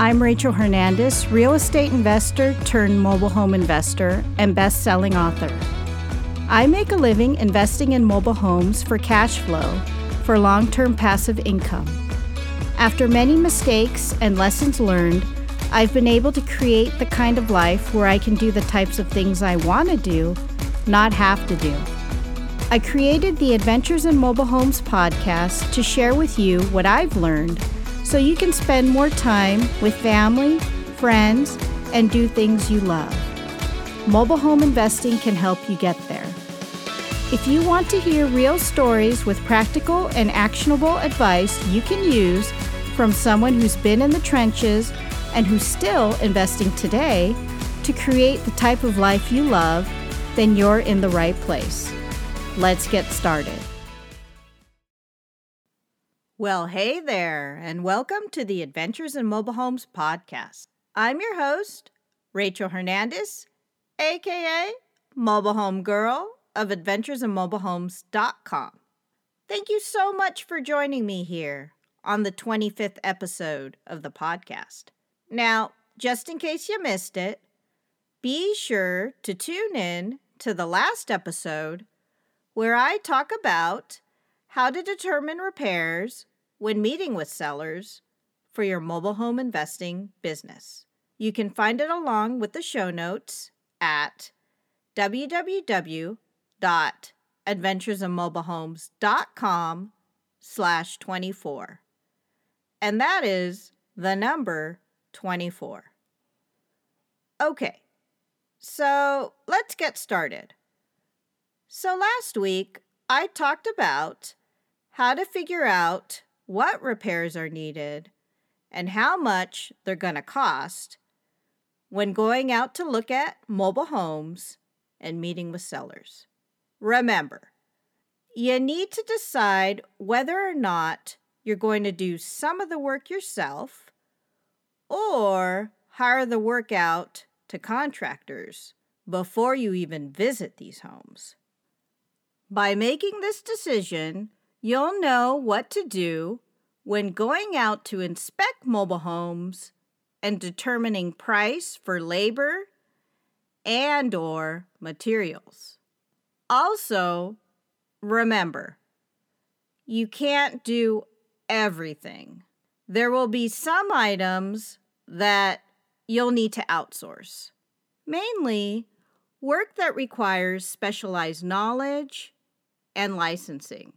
I'm Rachel Hernandez, real estate investor turned mobile home investor and best selling author. I make a living investing in mobile homes for cash flow for long term passive income. After many mistakes and lessons learned, I've been able to create the kind of life where I can do the types of things I want to do, not have to do. I created the Adventures in Mobile Homes podcast to share with you what I've learned so you can spend more time with family, friends, and do things you love. Mobile home investing can help you get there. If you want to hear real stories with practical and actionable advice you can use from someone who's been in the trenches and who's still investing today to create the type of life you love, then you're in the right place. Let's get started. Well, hey there, and welcome to the Adventures in Mobile Homes podcast. I'm your host, Rachel Hernandez, aka Mobile Home Girl of AdventuresinMobileHomes.com. Thank you so much for joining me here on the 25th episode of the podcast. Now, just in case you missed it, be sure to tune in to the last episode where I talk about how to determine repairs when meeting with sellers for your mobile home investing business. You can find it along with the show notes at www.adventuresinmobilehomes.com slash 24 and that is the number 24. Okay, so let's get started. So last week, I talked about how to figure out what repairs are needed and how much they're going to cost when going out to look at mobile homes and meeting with sellers. Remember, you need to decide whether or not you're going to do some of the work yourself or hire the work out to contractors before you even visit these homes. By making this decision, you'll know what to do when going out to inspect mobile homes and determining price for labor and or materials. Also, remember, you can't do everything. There will be some items that you'll need to outsource, mainly work that requires specialized knowledge and licensing,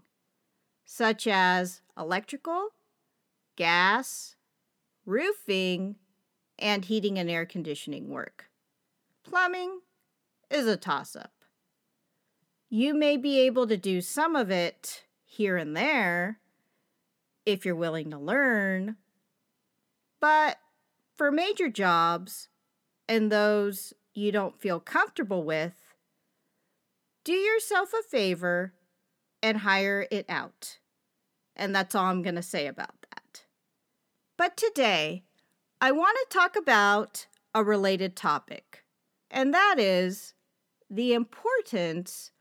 such as electrical, gas, roofing, and heating and air conditioning work. Plumbing is a toss up. You may be able to do some of it here and there, if you're willing to learn. But for major jobs and those you don't feel comfortable with, do yourself a favor and hire it out. And that's all I'm going to say about that. But today, I want to talk about a related topic, and that is the importance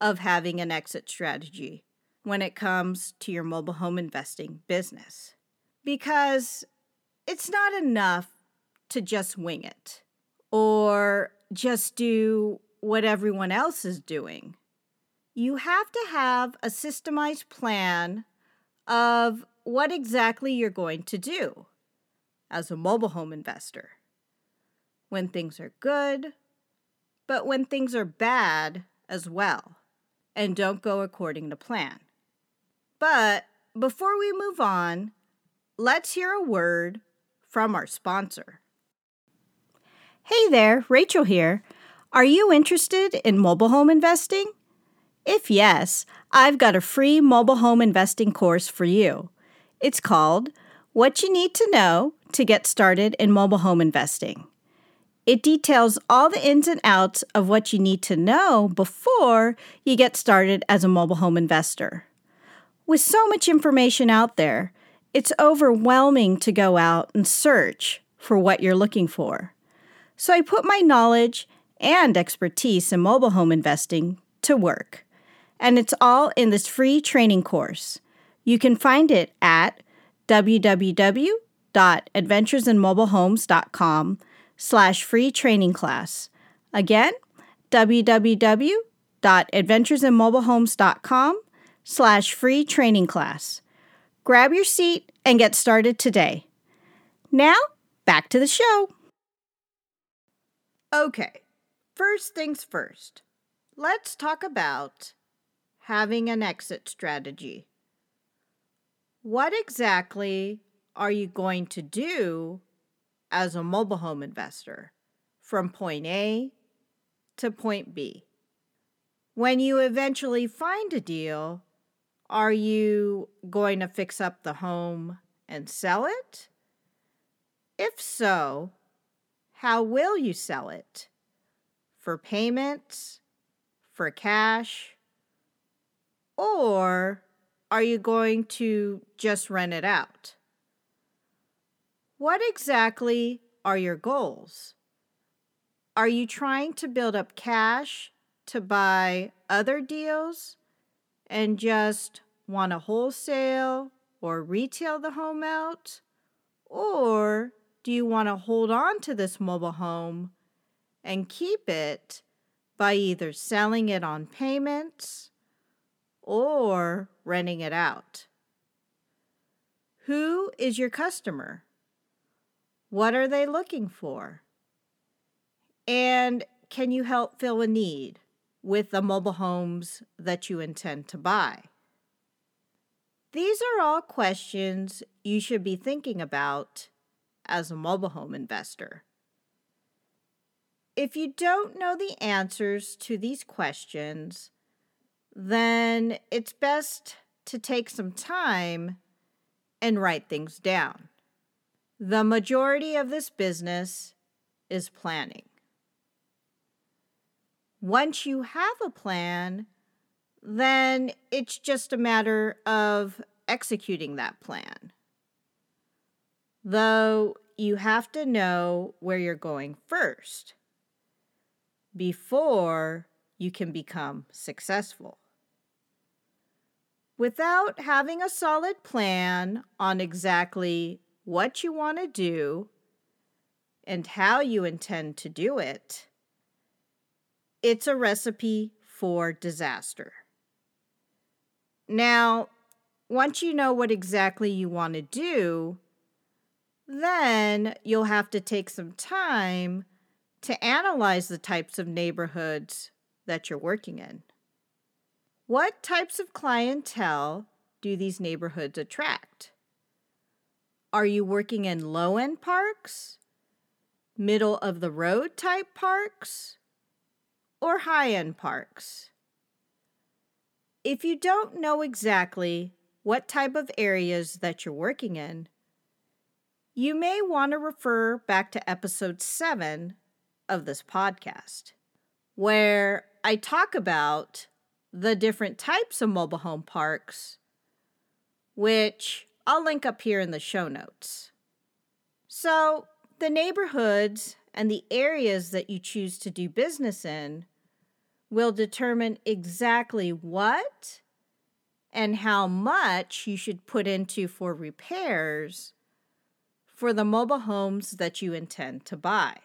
of having an exit strategy when it comes to your mobile home investing business. Because it's not enough to just wing it or just do what everyone else is doing. You have to have a systemized plan of what exactly you're going to do as a mobile home investor. When things are good, but when things are bad as well, and don't go according to plan. But before we move on, let's hear a word from our sponsor. Hey there, Rachel here. Are you interested in mobile home investing? If yes, I've got a free mobile home investing course for you. It's called What You Need to Know to Get Started in Mobile Home Investing. It details all the ins and outs of what you need to know before you get started as a mobile home investor. With so much information out there, it's overwhelming to go out and search for what you're looking for. So I put my knowledge and expertise in mobile home investing to work. And it's all in this free training course. You can find it at www www.adventuresinmobilehomes.com slash free training class. Again, www.adventuresinmobilehomes.com slash free training class. Grab your seat and get started today. Now, back to the show. Okay, first things first. Let's talk about having an exit strategy. What exactly are you going to do as a mobile home investor from point A to point B? When you eventually find a deal, are you going to fix up the home and sell it? If so, how will you sell it? For payments? For cash? Or are you going to just rent it out? What exactly are your goals? Are you trying to build up cash to buy other deals and just want to wholesale or retail the home out? Or do you want to hold on to this mobile home and keep it by either selling it on payments or renting it out? Who is your customer? What are they looking for? And can you help fill a need with the mobile homes that you intend to buy? These are all questions you should be thinking about as a mobile home investor. If you don't know the answers to these questions, then it's best to take some time and write things down. The majority of this business is planning. Once you have a plan, then it's just a matter of executing that plan. Though you have to know where you're going first before you can become successful. Without having a solid plan on exactly what you want to do and how you intend to do it, it's a recipe for disaster. Now, once you know what exactly you want to do, then you'll have to take some time to analyze the types of neighborhoods that you're working in. What types of clientele do these neighborhoods attract? Are you working in low end parks, middle of the road type parks, or high end parks? If you don't know exactly what type of areas that you're working in, you may want to refer back to episode 7 of this podcast, where I talk about the different types of mobile home parks, which I'll link up here in the show notes. So, the neighborhoods and the areas that you choose to do business in will determine exactly what and how much you should put into for repairs for the mobile homes that you intend to buy.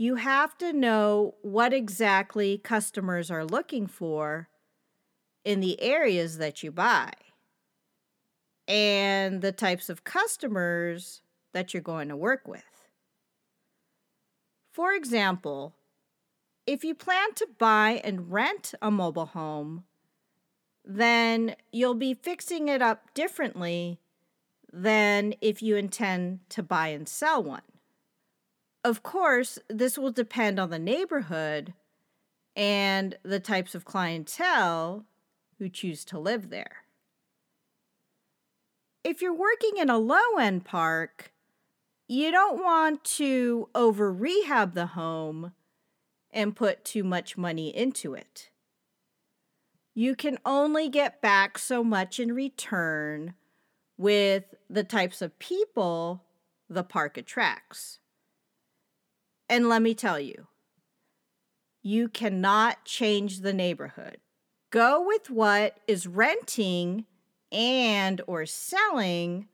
You have to know what exactly customers are looking for in the areas that you buy and the types of customers that you're going to work with. For example, if you plan to buy and rent a mobile home, then you'll be fixing it up differently than if you intend to buy and sell one. Of course, this will depend on the neighborhood and the types of clientele who choose to live there if you're working in a low end park, you don't want to over rehab the home and put too much money into it. You can only get back so much in return with the types of people the park attracts. And let me tell you, you cannot change the neighborhood. Go with what is renting and or selling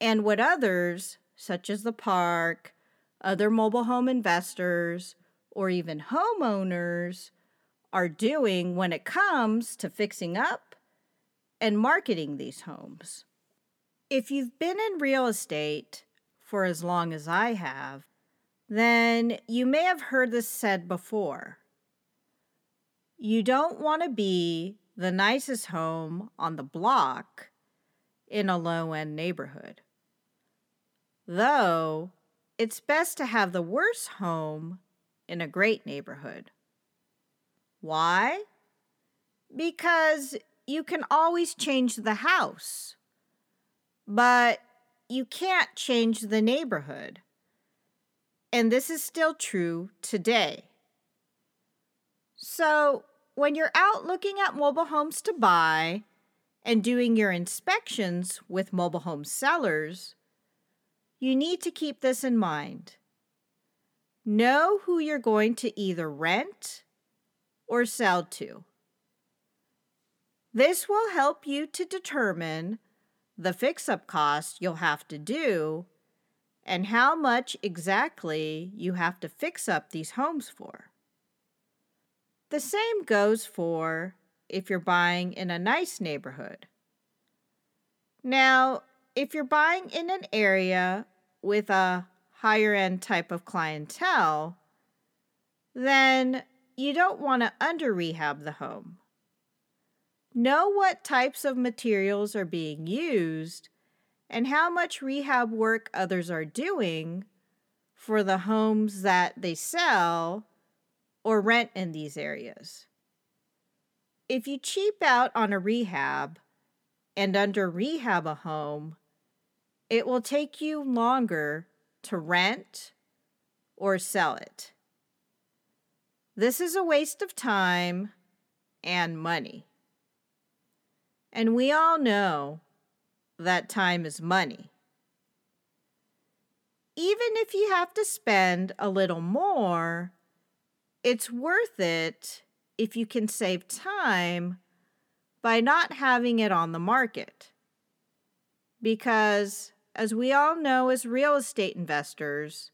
and what others, such as the park, other mobile home investors, or even homeowners, are doing when it comes to fixing up and marketing these homes. If you've been in real estate for as long as I have, then you may have heard this said before. You don't want to be the nicest home on the block in a low end neighborhood. Though it's best to have the worst home in a great neighborhood. Why? Because you can always change the house, but you can't change the neighborhood. And this is still true today. So, when you're out looking at mobile homes to buy and doing your inspections with mobile home sellers, you need to keep this in mind. Know who you're going to either rent or sell to. This will help you to determine the fix up cost you'll have to do and how much exactly you have to fix up these homes for. The same goes for if you're buying in a nice neighborhood. Now, if you're buying in an area with a higher end type of clientele, then you don't want to under rehab the home. Know what types of materials are being used and how much rehab work others are doing for the homes that they sell or rent in these areas. If you cheap out on a rehab and under rehab a home, it will take you longer to rent or sell it. This is a waste of time and money. And we all know that time is money. Even if you have to spend a little more, it's worth it if you can save time by not having it on the market. Because, as we all know as real estate investors,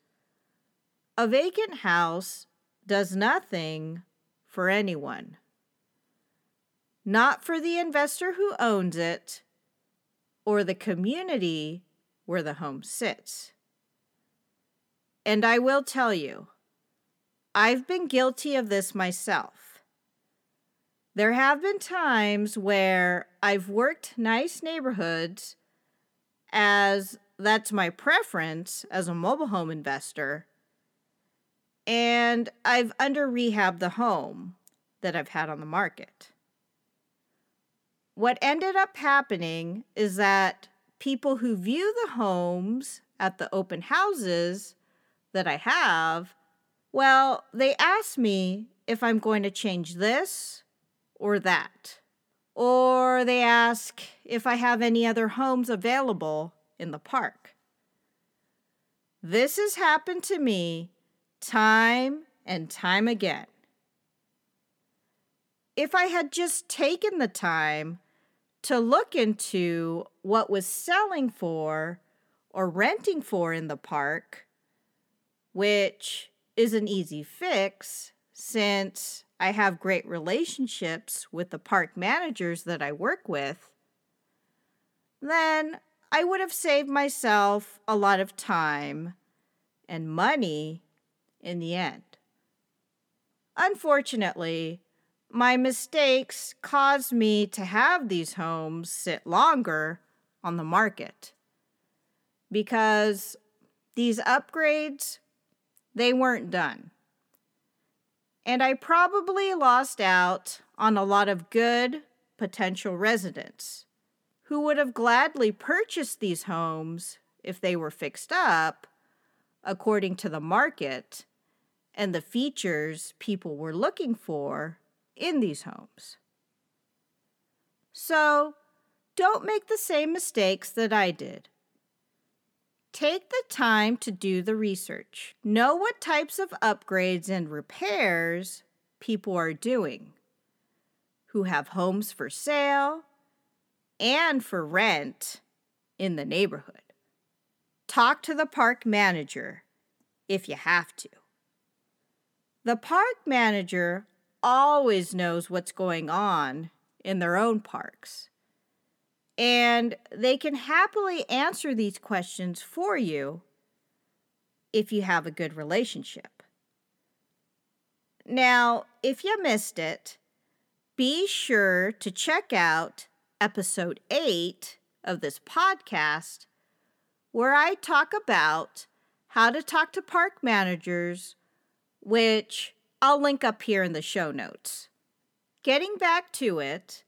a vacant house does nothing for anyone. Not for the investor who owns it or the community where the home sits. And I will tell you, I've been guilty of this myself. There have been times where I've worked nice neighborhoods as that's my preference as a mobile home investor. And I've under rehabbed the home that I've had on the market. What ended up happening is that people who view the homes at the open houses that I have well, they ask me if I'm going to change this or that. Or they ask if I have any other homes available in the park. This has happened to me time and time again. If I had just taken the time to look into what was selling for or renting for in the park, which is an easy fix since I have great relationships with the park managers that I work with, then I would have saved myself a lot of time and money in the end. Unfortunately, my mistakes caused me to have these homes sit longer on the market because these upgrades they weren't done. And I probably lost out on a lot of good potential residents who would have gladly purchased these homes if they were fixed up according to the market and the features people were looking for in these homes. So, don't make the same mistakes that I did. Take the time to do the research. Know what types of upgrades and repairs people are doing who have homes for sale and for rent in the neighborhood. talk to the park manager if you have to. The park manager always knows what's going on in their own parks. And they can happily answer these questions for you if you have a good relationship. Now, if you missed it, be sure to check out episode 8 of this podcast, where I talk about how to talk to park managers, which I'll link up here in the show notes. Getting back to it,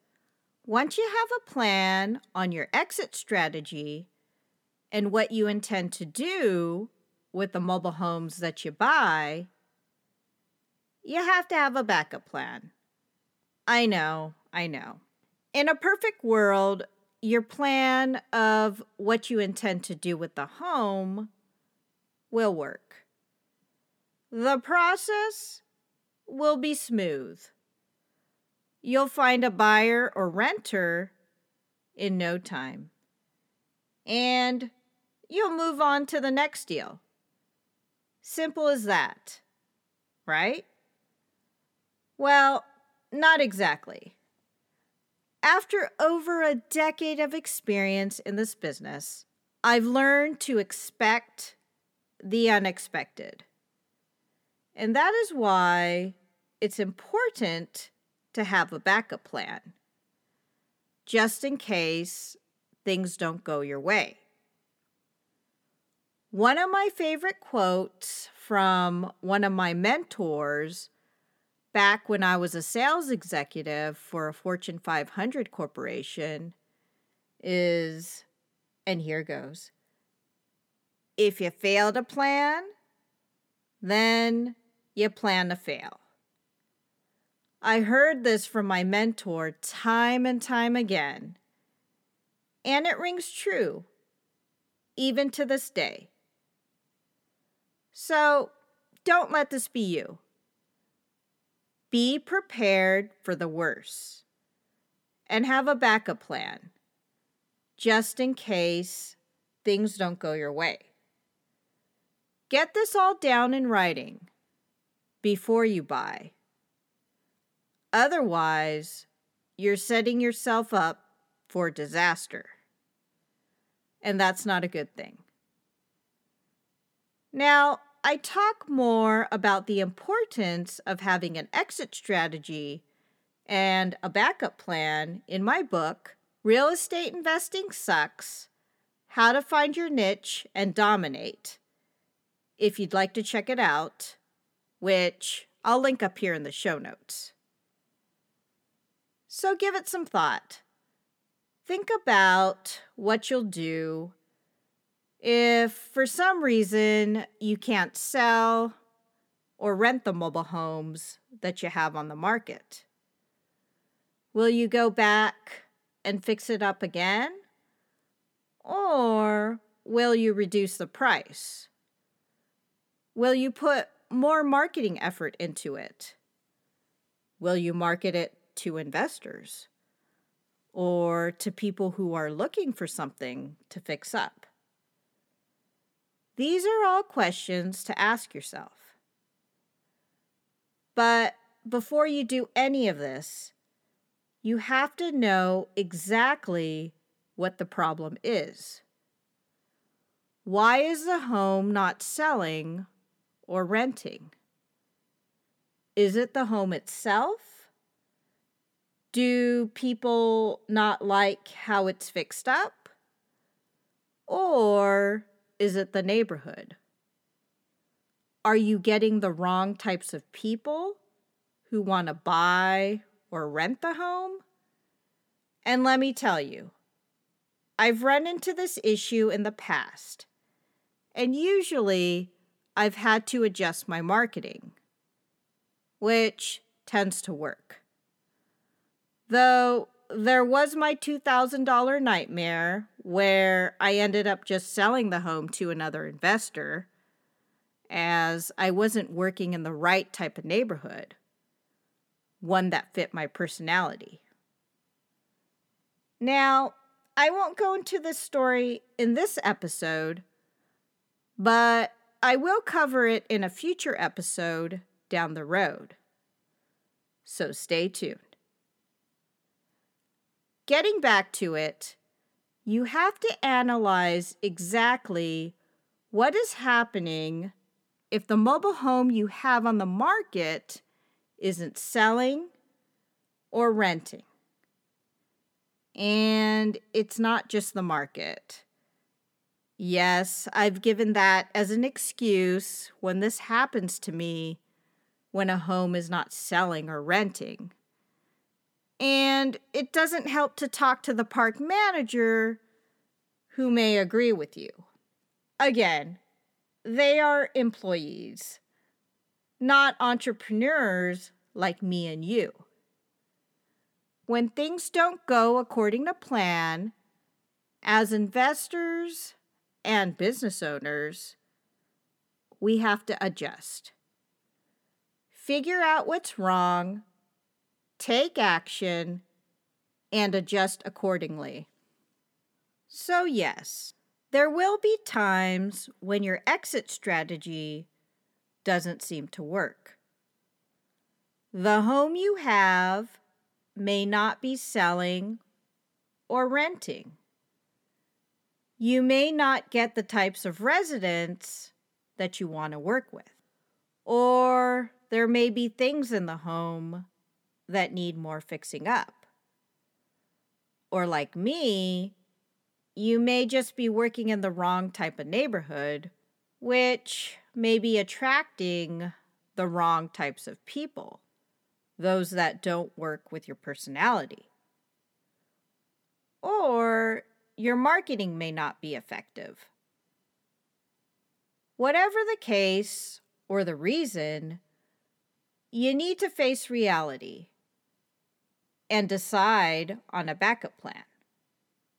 once you have a plan on your exit strategy and what you intend to do with the mobile homes that you buy, you have to have a backup plan. I know, I know. In a perfect world, your plan of what you intend to do with the home will work. The process will be smooth. You'll find a buyer or renter in no time. And you'll move on to the next deal. Simple as that, right? Well, not exactly. After over a decade of experience in this business, I've learned to expect the unexpected. And that is why it's important to have a backup plan, just in case things don't go your way. One of my favorite quotes from one of my mentors back when I was a sales executive for a Fortune 500 corporation is, and here goes if you fail to plan, then you plan to fail. I heard this from my mentor time and time again, and it rings true, even to this day. So don't let this be you. Be prepared for the worst and have a backup plan just in case things don't go your way. Get this all down in writing before you buy. Otherwise, you're setting yourself up for disaster. And that's not a good thing. Now, I talk more about the importance of having an exit strategy and a backup plan in my book, Real Estate Investing Sucks How to Find Your Niche and Dominate. If you'd like to check it out, which I'll link up here in the show notes. So give it some thought. Think about what you'll do if for some reason you can't sell or rent the mobile homes that you have on the market. Will you go back and fix it up again? Or will you reduce the price? Will you put more marketing effort into it? Will you market it to investors or to people who are looking for something to fix up? These are all questions to ask yourself. But before you do any of this, you have to know exactly what the problem is. Why is the home not selling or renting? Is it the home itself? Do people not like how it's fixed up? Or is it the neighborhood? Are you getting the wrong types of people who want to buy or rent the home? And let me tell you, I've run into this issue in the past, and usually I've had to adjust my marketing, which tends to work. Though there was my $2,000 nightmare where I ended up just selling the home to another investor as I wasn't working in the right type of neighborhood, one that fit my personality. Now, I won't go into this story in this episode, but I will cover it in a future episode down the road. So stay tuned. Getting back to it, you have to analyze exactly what is happening if the mobile home you have on the market isn't selling or renting. And it's not just the market. Yes, I've given that as an excuse when this happens to me when a home is not selling or renting. And it doesn't help to talk to the park manager who may agree with you. Again, they are employees, not entrepreneurs like me and you. When things don't go according to plan, as investors and business owners, we have to adjust. Figure out what's wrong, take action, and adjust accordingly. So, yes, there will be times when your exit strategy doesn't seem to work. The home you have may not be selling or renting. You may not get the types of residents that you want to work with. Or there may be things in the home that need more fixing up. Or, like me, you may just be working in the wrong type of neighborhood, which may be attracting the wrong types of people those that don't work with your personality. Or your marketing may not be effective. Whatever the case or the reason, you need to face reality and decide on a backup plan.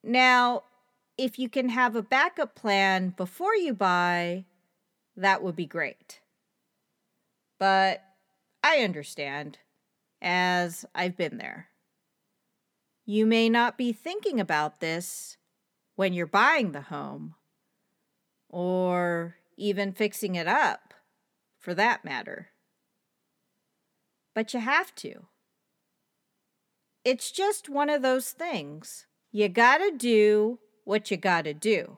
Now, if you can have a backup plan before you buy, that would be great. But I understand as I've been there. You may not be thinking about this when you're buying the home, or even fixing it up, for that matter. But you have to. It's just one of those things. You gotta do what you gotta do.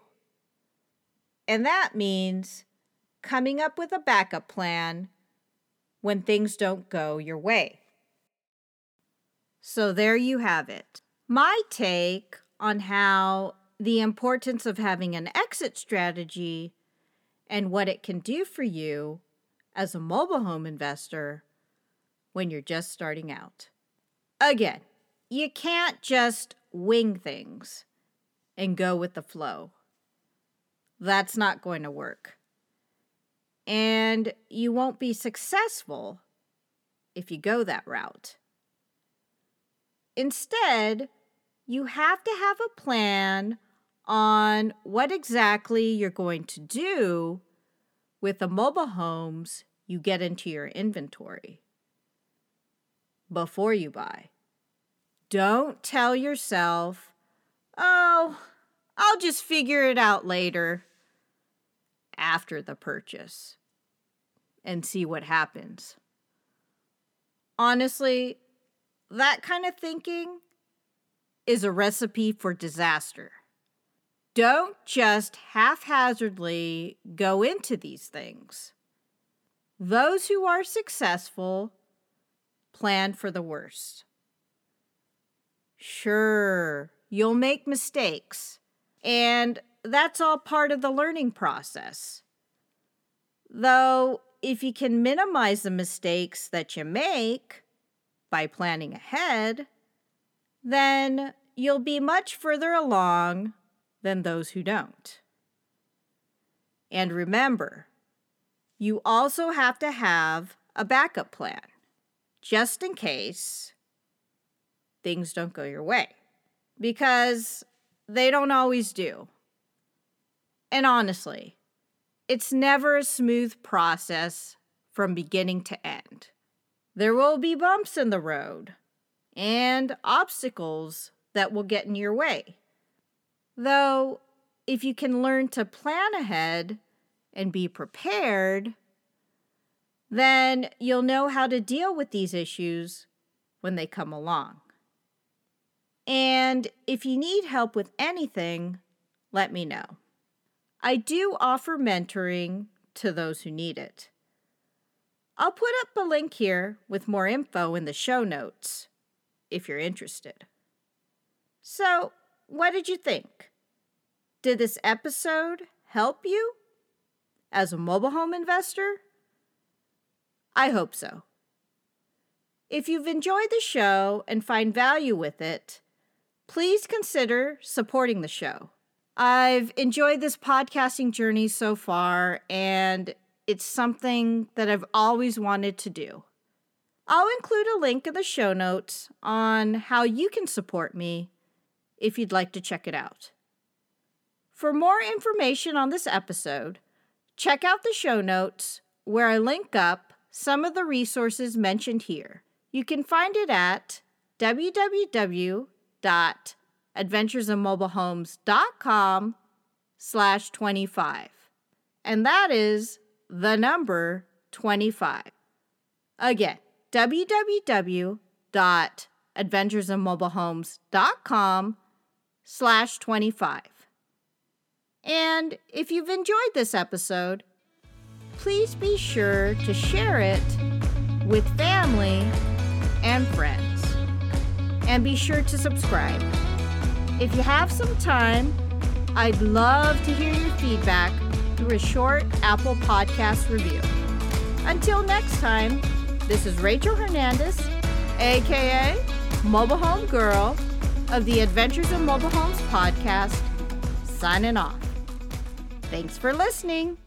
And that means coming up with a backup plan when things don't go your way. So there you have it. My take on how the importance of having an exit strategy and what it can do for you as a mobile home investor when you're just starting out. Again, you can't just wing things and go with the flow. That's not going to work. And you won't be successful if you go that route. Instead, you have to have a plan on what exactly you're going to do with the mobile homes you get into your inventory before you buy. Don't tell yourself, oh, I'll just figure it out later after the purchase and see what happens. Honestly, that kind of thinking is a recipe for disaster. Don't just haphazardly go into these things. Those who are successful plan for the worst. Sure, you'll make mistakes, and that's all part of the learning process. Though, if you can minimize the mistakes that you make, by planning ahead, then you'll be much further along than those who don't. And remember, you also have to have a backup plan just in case things don't go your way because they don't always do. And honestly, it's never a smooth process from beginning to end. There will be bumps in the road and obstacles that will get in your way. Though, if you can learn to plan ahead and be prepared, then you'll know how to deal with these issues when they come along. And if you need help with anything, let me know. I do offer mentoring to those who need it. I'll put up a link here with more info in the show notes if you're interested. So, what did you think? Did this episode help you as a mobile home investor? I hope so. If you've enjoyed the show and find value with it, please consider supporting the show. I've enjoyed this podcasting journey so far, and it's something that I've always wanted to do. I'll include a link in the show notes on how you can support me if you'd like to check it out. For more information on this episode, check out the show notes where I link up some of the resources mentioned here. You can find it at www.adventuresinmobilehomes.com slash 25. And that is the number 25. Again, www.adventuresinmobilehomes.com slash 25. And if you've enjoyed this episode, please be sure to share it with family and friends. And be sure to subscribe. If you have some time, I'd love to hear your feedback through a short Apple Podcast review. Until next time, this is Rachel Hernandez, aka Mobile Home Girl of the Adventures in Mobile Homes podcast, signing off. Thanks for listening.